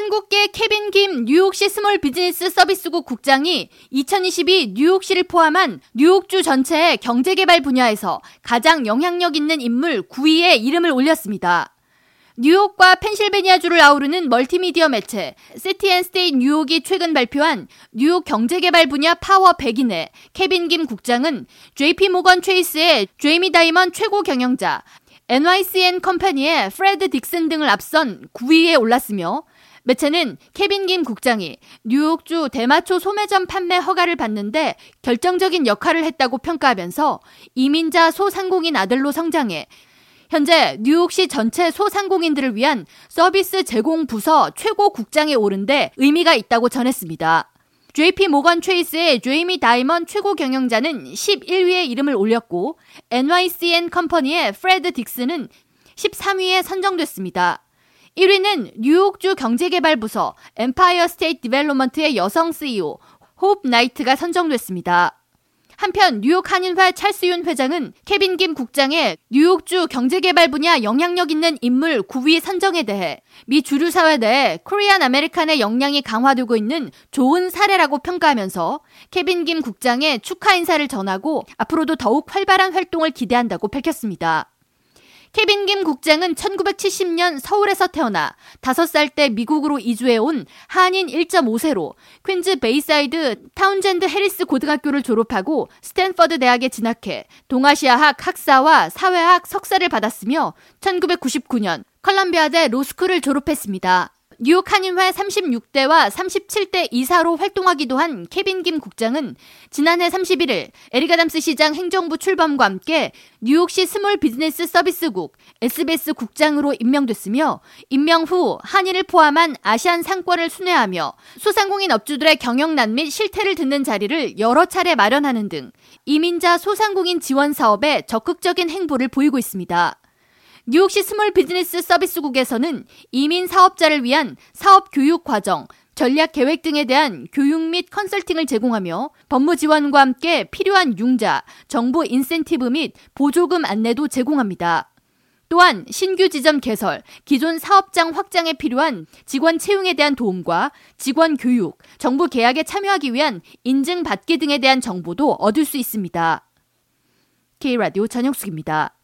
한국계 케빈 김 뉴욕시 스몰 비즈니스 서비스국 국장이 2022 뉴욕시를 포함한 뉴욕주 전체의 경제개발 분야에서 가장 영향력 있는 인물 9위에 이름을 올렸습니다. 뉴욕과 펜실베니아주를 아우르는 멀티미디어 매체 시티앤스테이 뉴욕이 최근 발표한 뉴욕 경제개발 분야 파워 100인에 케빈 김 국장은 JP 모건 체이스의 제이미 다이먼 최고 경영자, NYC & Company의 프레드 딕슨 등을 앞선 9위에 올랐으며 매체는 케빈 김 국장이 뉴욕주 대마초 소매점 판매 허가를 받는데 결정적인 역할을 했다고 평가하면서 이민자 소상공인 아들로 성장해 현재 뉴욕시 전체 소상공인들을 위한 서비스 제공 부서 최고 국장에 오른 데 의미가 있다고 전했습니다. JP 모건 체이스의 제이미 다이먼 최고 경영자는 11위에 이름을 올렸고 NYC & Company의 프레드 딕슨은 13위에 선정됐습니다. 1위는 뉴욕주 경제개발부서 Empire State Development의 여성 CEO 호프 나이트가 선정됐습니다. 한편 뉴욕 한인회 찰스 윤 회장은 케빈 김 국장의 뉴욕주 경제개발 분야 영향력 있는 인물 9위 선정에 대해 미 주류 사회 내에 Korean American의 역량이 강화되고 있는 좋은 사례라고 평가하면서 케빈 김 국장에 축하 인사를 전하고 앞으로도 더욱 활발한 활동을 기대한다고 밝혔습니다. 케빈 김 국장은 1970년 서울에서 태어나 5살 때 미국으로 이주해 온 한인 1.5세로 퀸즈 베이사이드 타운젠드 해리스 고등학교를 졸업하고 스탠퍼드 대학에 진학해 동아시아학 학사와 사회학 석사를 받았으며 1999년 컬럼비아대 로스쿨을 졸업했습니다. 뉴욕 한인회 36대와 37대 이사로 활동하기도 한 케빈 김 국장은 지난해 31일 에릭 아담스 시장 행정부 출범과 함께 뉴욕시 스몰 비즈니스 서비스국 SBS 국장으로 임명됐으며 임명 후 한인을 포함한 아시안 상권을 순회하며 소상공인 업주들의 경영난 및 실태를 듣는 자리를 여러 차례 마련하는 등 이민자 소상공인 지원 사업에 적극적인 행보를 보이고 있습니다. 뉴욕시 스몰 비즈니스 서비스국에서는 이민 사업자를 위한 사업 교육 과정, 전략 계획 등에 대한 교육 및 컨설팅을 제공하며 법무 지원과 함께 필요한 융자, 정부 인센티브 및 보조금 안내도 제공합니다. 또한 신규 지점 개설, 기존 사업장 확장에 필요한 직원 채용에 대한 도움과 직원 교육, 정부 계약에 참여하기 위한 인증 받기 등에 대한 정보도 얻을 수 있습니다. K라디오 전영숙입니다.